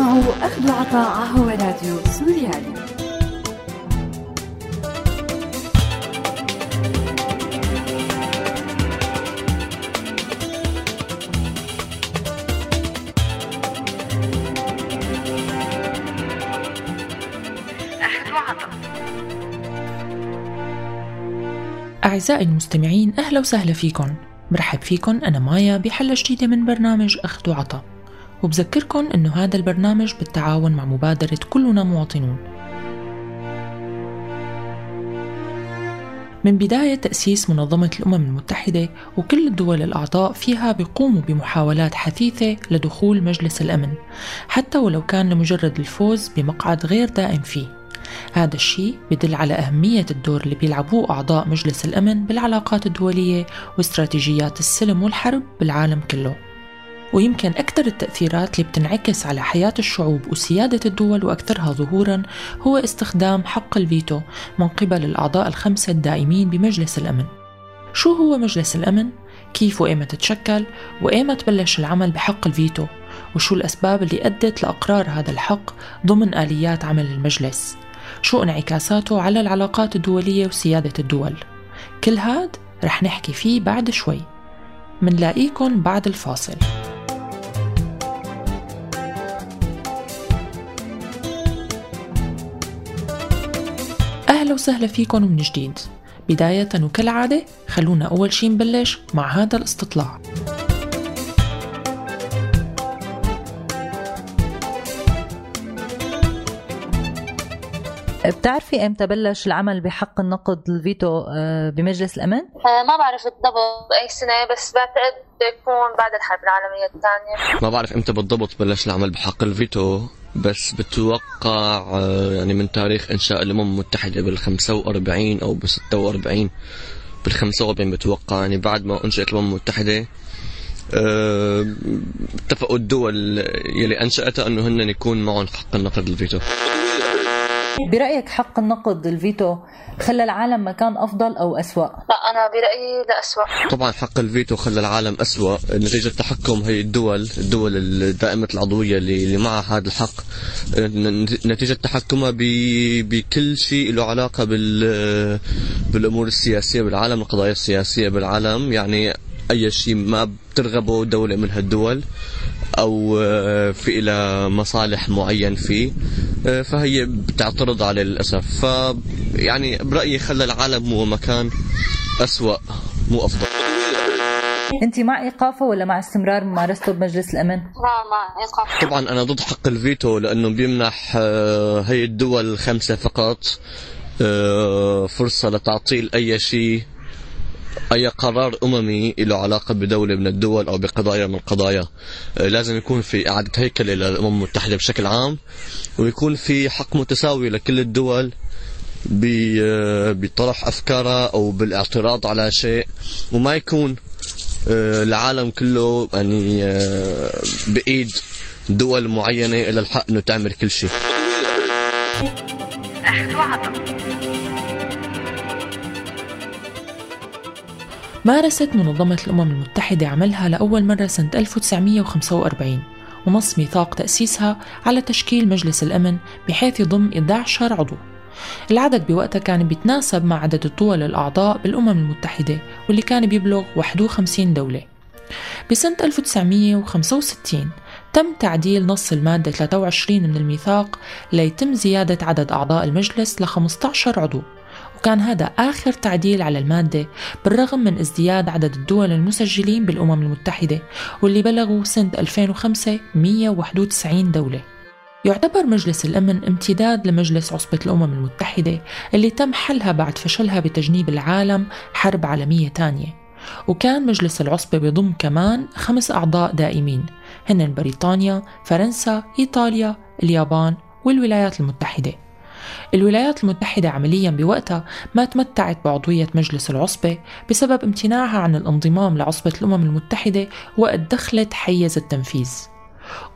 تسمعوا أخذ عطاء هو راديو سوريالي. أعزائي المستمعين أهلا وسهلا فيكم. برحب فيكم أنا مايا بحلقة جديدة من برنامج أخذ وعطا وبذكركم أنه هذا البرنامج بالتعاون مع مبادرة كلنا مواطنون. من بداية تأسيس منظمة الأمم المتحدة وكل الدول الأعضاء فيها بيقوموا بمحاولات حثيثة لدخول مجلس الأمن حتى ولو كان لمجرد الفوز بمقعد غير دائم فيه. هذا الشيء بدل على أهمية الدور اللي بيلعبوه أعضاء مجلس الأمن بالعلاقات الدولية واستراتيجيات السلم والحرب بالعالم كله. ويمكن أكثر التأثيرات اللي بتنعكس على حياة الشعوب وسيادة الدول وأكثرها ظهورا هو استخدام حق الفيتو من قبل الأعضاء الخمسة الدائمين بمجلس الأمن شو هو مجلس الأمن؟ كيف وإيمتى تشكل؟ وإيمتى بلش العمل بحق الفيتو؟ وشو الأسباب اللي أدت لأقرار هذا الحق ضمن آليات عمل المجلس؟ شو انعكاساته على العلاقات الدولية وسيادة الدول كل هاد رح نحكي فيه بعد شوي منلاقيكن بعد الفاصل أهلا وسهلا فيكم من جديد. بداية وكالعادة خلونا أول شي نبلش مع هذا الاستطلاع. بتعرفي إمتى بلش العمل بحق النقد الفيتو آه، بمجلس الأمن؟ آه، ما بعرف بالضبط أي سنة بس بعتقد يكون بعد الحرب العالمية الثانية. ما بعرف إمتى بالضبط بلش العمل بحق الفيتو. بس بتوقع آه، يعني من تاريخ إنشاء الأمم المتحدة بال 45 أو ب 46 بال 45 بتوقع يعني بعد ما أنشئت الأمم المتحدة اتفقوا الدول يلي أنشأتها إنه هن يكون معهم حق النقد الفيتو. برأيك حق النقد الفيتو خلى العالم مكان أفضل أو أسوأ؟ لا أنا برأيي لا أسوأ. طبعا حق الفيتو خلى العالم أسوأ. نتيجة تحكم هي الدول الدول الدائمة العضوية اللي, اللي معها هذا الحق. نتيجة تحكمها بكل شيء له علاقة بال بالأمور السياسية بالعالم القضايا السياسية بالعالم. يعني أي شيء ما بترغبه دولة من هالدول أو في لها مصالح معين فيه فهي بتعترض عليه للأسف. ف يعني برأيي خلى العالم هو مكان أسوأ مو أفضل. أنت مع إيقافة ولا مع استمرار ممارسته بمجلس الأمن؟ لا مع إيقافة. طبعا أنا ضد حق الفيتو لأنه بيمنح آه، هي الدول الخمسة فقط فرصة لتعطيل أي شيء. أي قرار أممي له علاقة بدولة من الدول أو بقضايا من القضايا آه، لازم يكون في إعادة هيكلة للأمم المتحدة بشكل عام ويكون في حق متساوي لكل الدول آه، بطرح أفكارها أو بالاعتراض على شيء. وما يكون آه، العالم كله يعني بإيد دول معينة إلى الحق إنه تعمل كل شيء. مارست منظمة الأمم المتحدة عملها لأول مرة سنة 1945 ونص ميثاق تأسيسها على تشكيل مجلس الأمن بحيث يضم 11 عضو. العدد بوقتها كان بيتناسب مع عدد الدول الأعضاء بالأمم المتحدة واللي كان بيبلغ 51 دولة. بسنة 1965 تم تعديل نص المادة 23 من الميثاق ليتم زيادة عدد أعضاء المجلس ل 15 عضو. وكان هذا آخر تعديل على المادة بالرغم من ازدياد عدد الدول المسجلين بالأمم المتحدة واللي بلغوا سنة 2005 191 دولة. يعتبر مجلس الأمن امتداد لمجلس عصبة الأمم المتحدة اللي تم حلها بعد فشلها بتجنيب العالم حرب عالمية تانية. وكان مجلس العصبة بيضم كمان خمس أعضاء دائمين هن بريطانيا، فرنسا، إيطاليا، اليابان والولايات المتحدة. الولايات المتحدة عمليا بوقتها ما تمتعت بعضوية مجلس العصبة بسبب امتناعها عن الانضمام لعصبة الأمم المتحدة وقت دخلت حيز التنفيذ.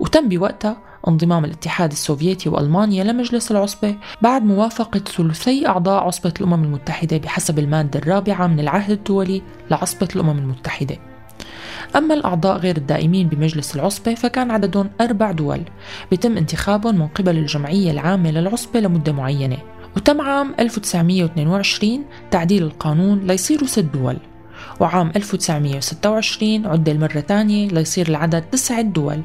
وتم بوقتها انضمام الاتحاد السوفيتي وألمانيا لمجلس العصبة بعد موافقة ثلثي أعضاء عصبة الأمم المتحدة بحسب المادة الرابعة من العهد الدولي لعصبة الأمم المتحدة. أما الأعضاء غير الدائمين بمجلس العصبة فكان عددهم أربع دول بيتم انتخابهم من قبل الجمعية العامة للعصبة لمدة معينة وتم عام 1922 تعديل القانون ليصيروا ست دول وعام 1926 عدل مرة ثانية ليصير العدد تسعة دول.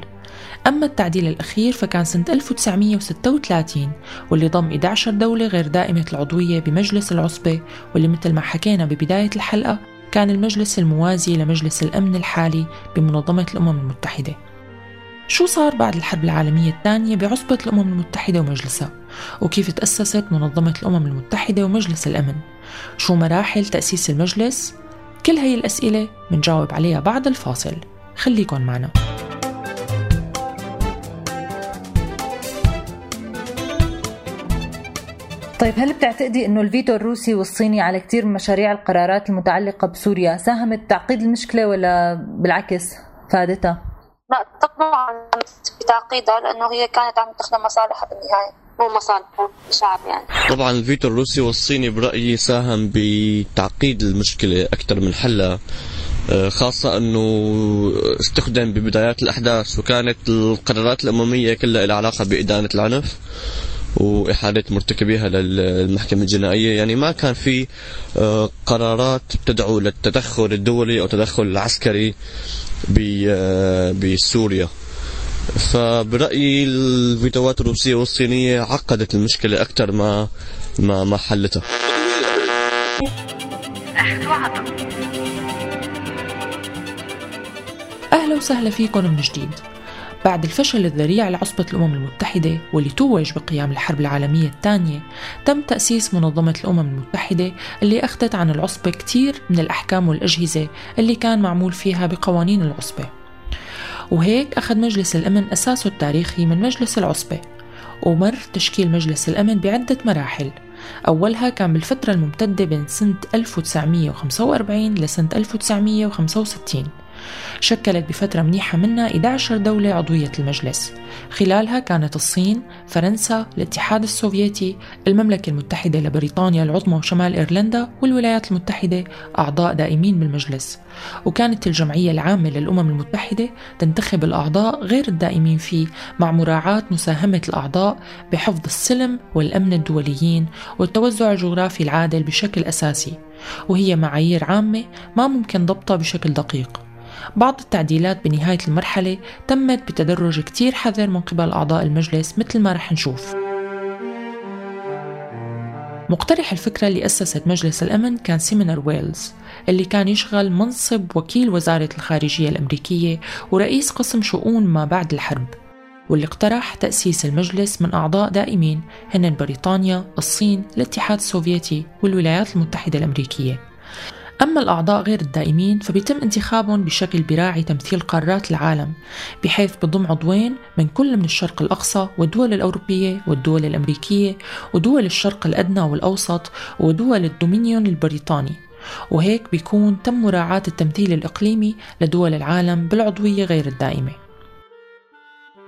أما التعديل الأخير فكان سنة 1936 واللي ضم 11 دولة غير دائمة العضوية بمجلس العصبة واللي مثل ما حكينا ببداية الحلقة كان المجلس الموازي لمجلس الأمن الحالي بمنظمة الأمم المتحدة شو صار بعد الحرب العالمية الثانية بعصبة الأمم المتحدة ومجلسها؟ وكيف تأسست منظمة الأمم المتحدة ومجلس الأمن؟ شو مراحل تأسيس المجلس؟ كل هي الأسئلة منجاوب عليها بعد الفاصل خليكن معنا طيب هل بتعتقدي إنه الفيتو الروسي والصيني على كثير من مشاريع القرارات المتعلقة بسوريا ساهمت بتعقيد المشكلة ولا بالعكس فادتها؟ لا طبعا بتعقيدها لأنه هي كانت عم تخدم مصالحها بالنهاية. مو مصالح الشعب يعني. طبعا الفيتو الروسي والصيني برأيي ساهم بتعقيد المشكلة أكثر من حلها. آه، خاصة أنه استخدم ببدايات الأحداث وكانت القرارات الأممية كلها لها علاقة بإدانة العنف. وإحالة مرتكبيها للمحكمة الجنائية. يعني ما كان في آه، قرارات تدعو للتدخل الدولي أو التدخل العسكري آه، بسوريا. فبرأيي الفيتوات الروسية والصينية عقدت المشكلة أكثر ما ما ما حلتها. أهلا وسهلا فيكم من جديد. بعد الفشل الذريع لعصبة الأمم المتحدة واللي توج بقيام الحرب العالمية الثانية تم تأسيس منظمة الأمم المتحدة اللي أخذت عن العصبة كتير من الأحكام والأجهزة اللي كان معمول فيها بقوانين العصبة. وهيك أخذ مجلس الأمن أساسه التاريخي من مجلس العصبة ومر تشكيل مجلس الأمن بعدة مراحل. أولها كان بالفترة الممتدة بين سنة 1945 لسنة 1965 شكلت بفترة منيحة منها 11 دولة عضوية المجلس. خلالها كانت الصين، فرنسا، الاتحاد السوفيتي، المملكة المتحدة لبريطانيا العظمى وشمال إيرلندا والولايات المتحدة أعضاء دائمين بالمجلس. وكانت الجمعية العامة للأمم المتحدة تنتخب الأعضاء غير الدائمين فيه مع مراعاة مساهمة الأعضاء بحفظ السلم والأمن الدوليين والتوزع الجغرافي العادل بشكل أساسي. وهي معايير عامة ما ممكن ضبطها بشكل دقيق. بعض التعديلات بنهاية المرحلة تمت بتدرج كتير حذر من قبل أعضاء المجلس مثل ما رح نشوف. مقترح الفكرة اللي أسست مجلس الأمن كان سيمينر ويلز اللي كان يشغل منصب وكيل وزارة الخارجية الأمريكية ورئيس قسم شؤون ما بعد الحرب واللي اقترح تأسيس المجلس من أعضاء دائمين هن بريطانيا، الصين، الاتحاد السوفيتي والولايات المتحدة الأمريكية. أما الأعضاء غير الدائمين فبيتم انتخابهم بشكل براعي تمثيل قارات العالم بحيث بضم عضوين من كل من الشرق الأقصى والدول الأوروبية والدول الأمريكية ودول الشرق الأدنى والأوسط ودول الدومينيون البريطاني. وهيك بيكون تم مراعاة التمثيل الإقليمي لدول العالم بالعضوية غير الدائمة.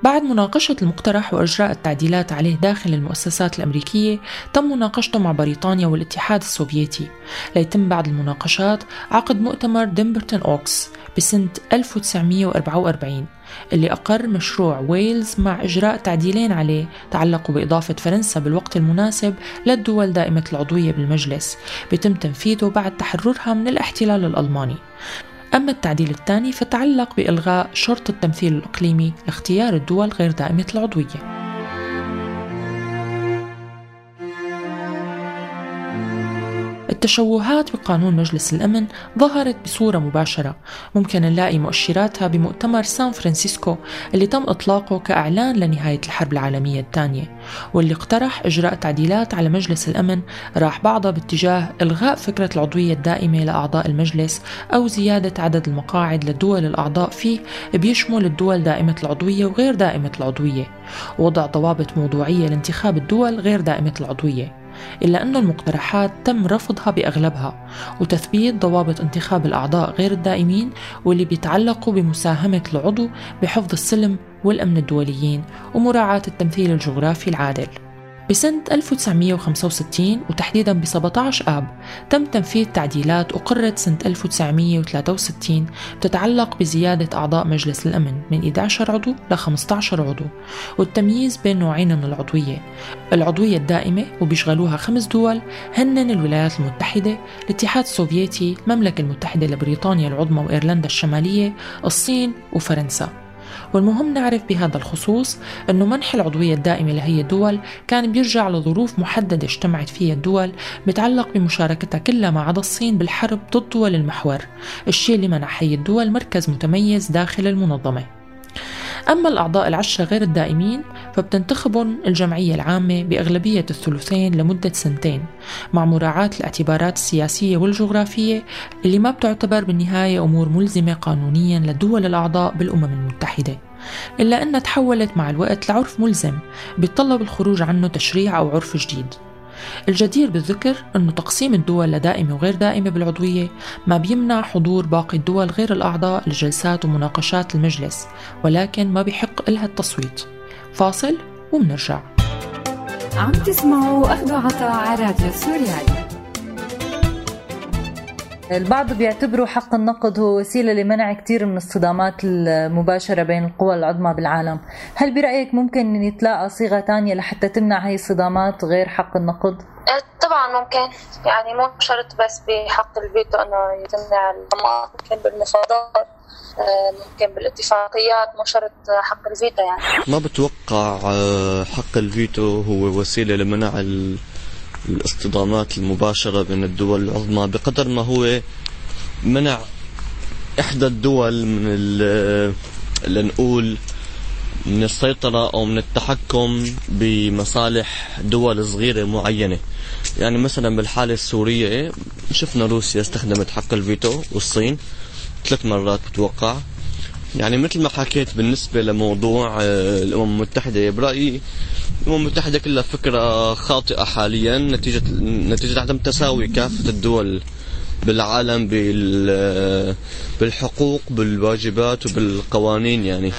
بعد مناقشة المقترح وإجراء التعديلات عليه داخل المؤسسات الأمريكية تم مناقشته مع بريطانيا والاتحاد السوفيتي. ليتم بعد المناقشات عقد مؤتمر دمبارتون أوكس بسنة 1944 اللي أقر مشروع ويلز مع إجراء تعديلين عليه تعلقوا بإضافة فرنسا بالوقت المناسب للدول دائمة العضوية بالمجلس بيتم تنفيذه بعد تحررها من الاحتلال الألماني. أما التعديل الثاني فتعلق بإلغاء شرط التمثيل الإقليمي لاختيار الدول غير دائمة العضوية. التشوهات بقانون مجلس الأمن ظهرت بصورة مباشرة. ممكن نلاقي مؤشراتها بمؤتمر سان فرانسيسكو اللي تم إطلاقه كإعلان لنهاية الحرب العالمية الثانية واللي اقترح إجراء تعديلات على مجلس الأمن راح بعضها باتجاه إلغاء فكرة العضوية الدائمة لأعضاء المجلس أو زيادة عدد المقاعد للدول الأعضاء فيه بيشمل الدول دائمة العضوية وغير دائمة العضوية. ووضع ضوابط موضوعية لانتخاب الدول غير دائمة العضوية. إلا أن المقترحات تم رفضها بأغلبها وتثبيت ضوابط انتخاب الأعضاء غير الدائمين واللي بيتعلقوا بمساهمة العضو بحفظ السلم والأمن الدوليين ومراعاة التمثيل الجغرافي العادل. بسنة 1965 وتحديدا ب 17 آب تم تنفيذ تعديلات أقرت سنة 1963 بتتعلق بزيادة أعضاء مجلس الأمن من 11 عضو ل 15 عضو والتمييز بين نوعين من العضوية. العضوية الدائمة وبيشغلوها خمس دول هن الولايات المتحدة الاتحاد السوفيتي المملكة المتحدة لبريطانيا العظمى وإيرلندا الشمالية الصين وفرنسا. والمهم نعرف بهذا الخصوص أنه منح العضوية الدائمة لهي الدول كان بيرجع لظروف محددة اجتمعت فيها الدول بتعلق بمشاركتها كلها ما عدا الصين بالحرب ضد دول المحور الشيء اللي منح هي الدول مركز متميز داخل المنظمة. أما الأعضاء العشرة غير الدائمين فبتنتخبهم الجمعية العامة بأغلبية الثلثين لمدة سنتين مع مراعاة الاعتبارات السياسية والجغرافية اللي ما بتعتبر بالنهاية أمور ملزمة قانونيا للدول الأعضاء بالأمم المتحدة. إلا أنها تحولت مع الوقت لعرف ملزم بيتطلب الخروج عنه تشريع أو عرف جديد. الجدير بالذكر أن تقسيم الدول لدائمة وغير دائمة بالعضوية ما بيمنع حضور باقي الدول غير الأعضاء لجلسات ومناقشات المجلس ولكن ما بيحق إلها التصويت. فاصل ومنرجع. عم تسمعوا أخذ عطاء على راديو سوريالي. البعض بيعتبروا حق النقد هو وسيلة لمنع كثير من الصدامات المباشرة بين القوى العظمى بالعالم. هل برأيك ممكن إنه يتلاقى صيغة تانية لحتى تمنع هاي الصدامات غير حق النقد؟ أه، طبعا ممكن. يعني مو شرط بس بحق الفيتو إنه يتمنع الضمان ممكن بالمفاوضات أه، ممكن بالاتفاقيات مو شرط حق الفيتو يعني. ما بتوقع أه، حق الفيتو هو وسيلة لمنع الاصطدامات المباشرة بين الدول العظمى بقدر ما هو منع إحدى الدول من لنقول من السيطرة أو من التحكم بمصالح دول صغيرة معينة. يعني مثلا بالحالة السورية شفنا روسيا استخدمت حق الفيتو والصين ثلاث مرات بتوقع. يعني مثل ما حكيت بالنسبة لموضوع الأمم المتحدة برأيي الأمم المتحدة كلها فكرة خاطئة حاليا نتيجة نتيجة عدم تساوي كافة الدول بالعالم بالحقوق بالواجبات وبالقوانين يعني.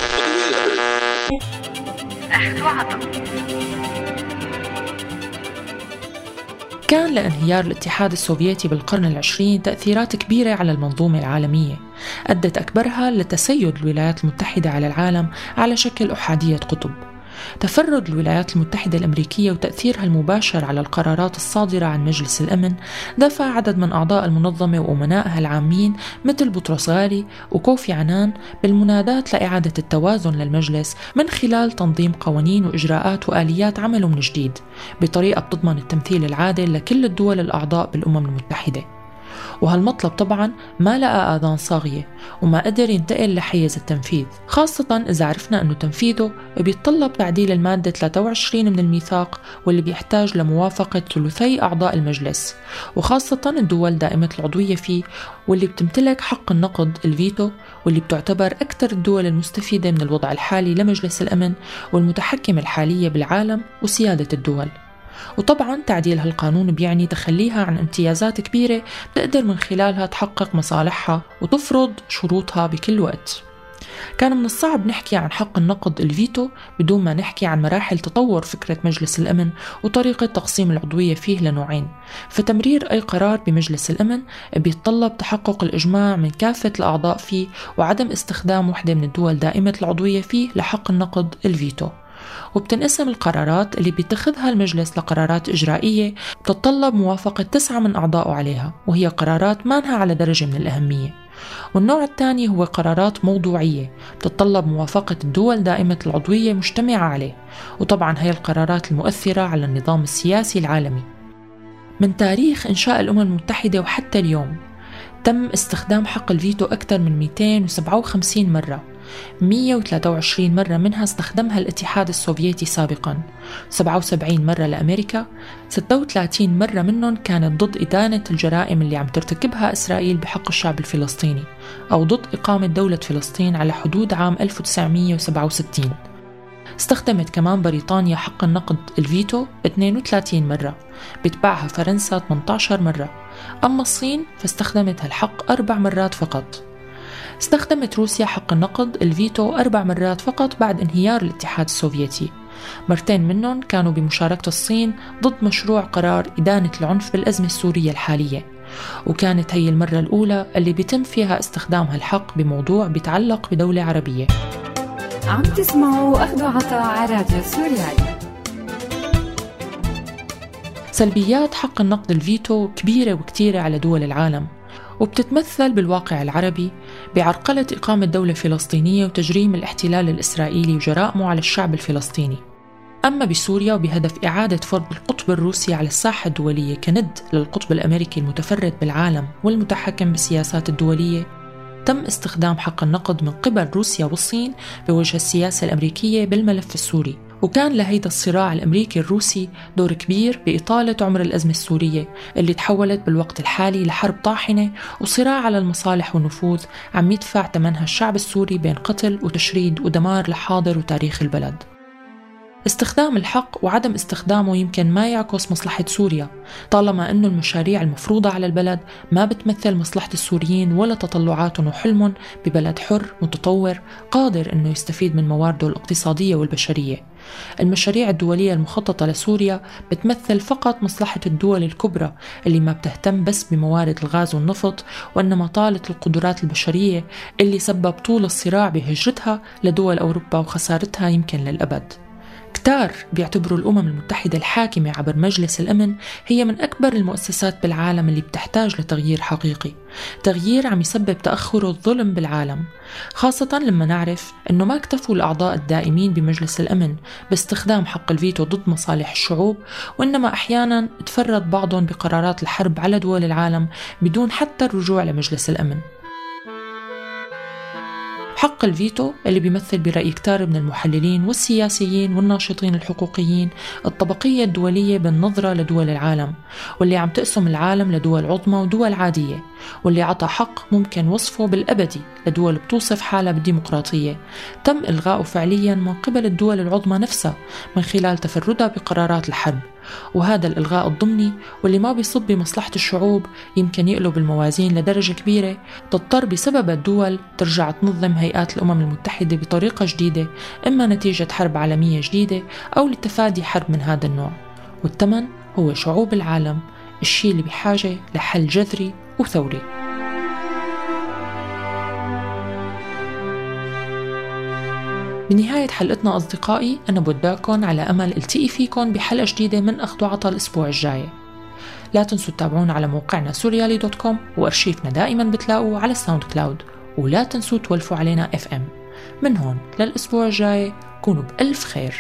كان لانهيار الاتحاد السوفيتي بالقرن العشرين تأثيرات كبيرة على المنظومة العالمية. أدت أكبرها لتسيد الولايات المتحدة على العالم على شكل أحادية قطب. تفرد الولايات المتحدة الأمريكية وتأثيرها المباشر على القرارات الصادرة عن مجلس الأمن دفع عدد من أعضاء المنظمة وأمنائها العامين مثل بطرس غالي وكوفي عنان بالمناداة لإعادة التوازن للمجلس من خلال تنظيم قوانين وإجراءات وآليات عمله من جديد بطريقة بتضمن التمثيل العادل لكل الدول الأعضاء بالأمم المتحدة. وهالمطلب طبعا ما لقى آذان صاغية وما قدر ينتقل لحيز التنفيذ خاصة إذا عرفنا أنه تنفيذه بيتطلب تعديل المادة 23 من الميثاق واللي بيحتاج لموافقة ثلثي أعضاء المجلس وخاصة الدول دائمة العضوية فيه واللي بتمتلك حق النقد الفيتو واللي بتعتبر أكثر الدول المستفيدة من الوضع الحالي لمجلس الأمن والمتحكمة الحالية بالعالم وسيادة الدول. وطبعا تعديل هالقانون بيعني تخليها عن امتيازات كبيرة بتقدر من خلالها تحقق مصالحها وتفرض شروطها بكل وقت. كان من الصعب نحكي عن حق النقد الفيتو بدون ما نحكي عن مراحل تطور فكرة مجلس الأمن وطريقة تقسيم العضوية فيه لنوعين. فتمرير أي قرار بمجلس الأمن بيتطلب تحقق الإجماع من كافة الأعضاء فيه وعدم استخدام وحدة من الدول دائمة العضوية فيه لحق النقد الفيتو. وبتنقسم القرارات اللي بيتخذها المجلس لقرارات إجرائية بتتطلب موافقة تسعة من أعضائه عليها وهي قرارات مانها على درجة من الأهمية. والنوع الثاني هو قرارات موضوعية بتتطلب موافقة الدول دائمة العضوية مجتمعة عليه وطبعا هي القرارات المؤثرة على النظام السياسي العالمي. من تاريخ إنشاء الأمم المتحدة وحتى اليوم تم استخدام حق الفيتو أكثر من 257 مرة. 123 مرة منها استخدمها الاتحاد السوفيتي سابقا. 77 مرة لأمريكا. 36 مرة منهم كانت ضد إدانة الجرائم اللي عم ترتكبها إسرائيل بحق الشعب الفلسطيني أو ضد إقامة دولة فلسطين على حدود عام 1967 استخدمت كمان بريطانيا حق النقد الفيتو 32 مرة بتبعها فرنسا 18 مرة. أما الصين فاستخدمت هالحق أربع مرات فقط. استخدمت روسيا حق النقد الفيتو أربع مرات فقط بعد انهيار الاتحاد السوفيتي. مرتين منهم كانوا بمشاركة الصين ضد مشروع قرار إدانة العنف بالأزمة السورية الحالية. وكانت هي المرة الأولى اللي بيتم فيها استخدام هالحق بموضوع بيتعلق بدولة عربية. عم تسمعوا أخذوا عطاء على راديو سوريالي سلبيات حق النقد الفيتو كبيرة وكتيرة على دول العالم وبتتمثل بالواقع العربي بعرقلة إقامة دولة فلسطينية وتجريم الاحتلال الإسرائيلي وجرائمه على الشعب الفلسطيني. أما بسوريا وبهدف إعادة فرض القطب الروسي على الساحة الدولية كند للقطب الأمريكي المتفرد بالعالم والمتحكم بالسياسات الدولية تم استخدام حق النقد من قبل روسيا والصين بوجه السياسة الأمريكية بالملف السوري. وكان لهيدا الصراع الأمريكي الروسي دور كبير بإطالة عمر الأزمة السورية اللي تحولت بالوقت الحالي لحرب طاحنة وصراع على المصالح والنفوذ عم يدفع ثمنها الشعب السوري بين قتل وتشريد ودمار لحاضر وتاريخ البلد. استخدام الحق وعدم استخدامه يمكن ما يعكس مصلحة سوريا طالما أنه المشاريع المفروضة على البلد ما بتمثل مصلحة السوريين ولا تطلعاتهم وحلمهم ببلد حر متطور قادر أنه يستفيد من موارده الاقتصادية والبشرية. المشاريع الدولية المخططة لسوريا بتمثل فقط مصلحة الدول الكبرى اللي ما بتهتم بس بموارد الغاز والنفط وإنما طالت القدرات البشرية اللي سبب طول الصراع بهجرتها لدول أوروبا وخسارتها يمكن للأبد. كتار بيعتبروا الأمم المتحدة الحاكمة عبر مجلس الأمن هي من أكبر المؤسسات بالعالم اللي بتحتاج لتغيير حقيقي. تغيير عم يسبب تأخر الظلم بالعالم خاصة لما نعرف أنه ما اكتفوا الأعضاء الدائمين بمجلس الأمن باستخدام حق الفيتو ضد مصالح الشعوب وإنما أحيانا تفرد بعضهم بقرارات الحرب على دول العالم بدون حتى الرجوع لمجلس الأمن. حق الفيتو اللي بيمثل برأي كتار من المحللين والسياسيين والناشطين الحقوقيين الطبقية الدولية بالنظرة لدول العالم واللي عم تقسم العالم لدول عظمى ودول عادية واللي عطى حق ممكن وصفه بالأبدي لدول بتوصف حالها بالديمقراطية. تم إلغاؤه فعليا من قبل الدول العظمى نفسها من خلال تفردها بقرارات الحرب. وهذا الإلغاء الضمني واللي ما بيصب بمصلحة الشعوب يمكن يقلب الموازين لدرجة كبيرة تضطر بسبب الدول ترجع تنظم هيئات الأمم المتحدة بطريقة جديدة إما نتيجة حرب عالمية جديدة أو لتفادي حرب من هذا النوع. والثمن هو شعوب العالم الشيء اللي بحاجة لحل جذري وثوري. بنهاية حلقتنا أصدقائي أنا بوداكم على أمل التقي فيكم بحلقة جديدة من أخذ وعطا الأسبوع الجاي. لا تنسوا تتابعونا على موقعنا سوريالي dot com وأرشيفنا دائما بتلاقوه على ال SoundCloud. ولا تنسوا تولفوا علينا FM من هون للأسبوع الجاي كونوا بألف خير.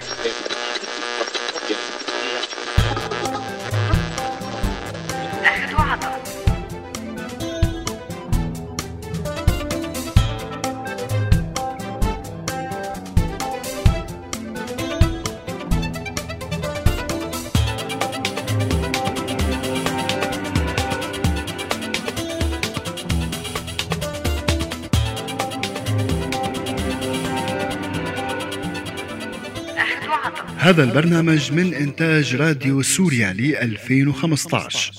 هذا البرنامج من إنتاج راديو سوريا ل 2015